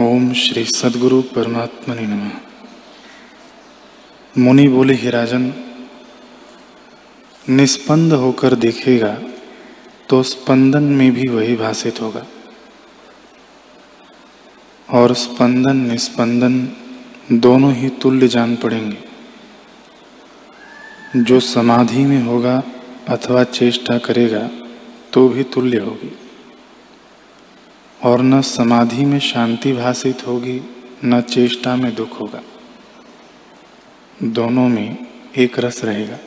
ओम श्री सदगुरु परमात्मा ने नम। मुनि बोले, हे राजन निस्पंद होकर देखेगा तो स्पंदन में भी वही भाषित होगा। और स्पंदन निस्पंदन दोनों ही तुल्य जान पड़ेंगे। जो समाधि में होगा अथवा चेष्टा करेगा तो भी तुल्य होगी। और न समाधि में शांति भाषित होगी, न चेष्टा में दुख होगा। दोनों में एक रस रहेगा।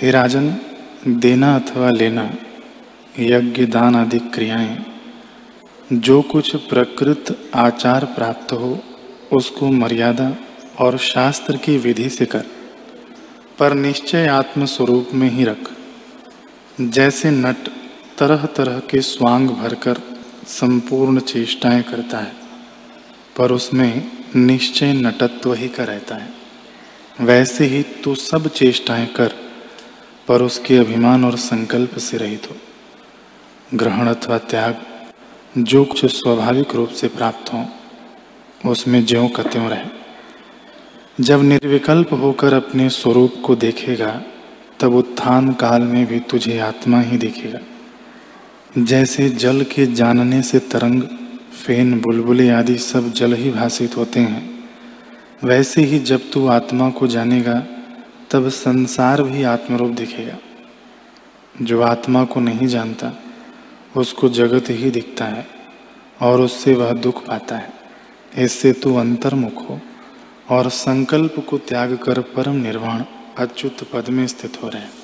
हे राजन, देना अथवा लेना, यज्ञ, दान आदि क्रियाएँ, जो कुछ प्रकृत आचार प्राप्त हो, उसको मर्यादा और शास्त्र की विधि से कर, पर निश्चय आत्म स्वरूप में ही रख। जैसे नट तरह तरह के स्वांग भरकर संपूर्ण चेष्टाएँ करता है, पर उसमें निश्चय नटत्व ही का रहता है। वैसे ही तू सब चेष्टाएँ कर, पर उसके अभिमान और संकल्प से रहित हो। ग्रहण अथवा त्याग, जो कुछ स्वाभाविक रूप से प्राप्त हो, उसमें ज्यों का त्यों रहे। जब निर्विकल्प होकर अपने स्वरूप को देखेगा, तब उत्थान काल में भी तुझे आत्मा ही दिखेगा। जैसे जल के जानने से तरंग, फेन, बुलबुले आदि सब जल ही भाषित होते हैं। वैसे ही जब तू आत्मा को जानेगा, तब संसार भी आत्मरूप दिखेगा। जो आत्मा को नहीं जानता, उसको जगत ही दिखता है, और उससे वह दुख पाता है। इससे तू अंतर्मुख हो, और संकल्प को त्याग कर परम निर्वाण, अच्युत पद में स्थित हो रहे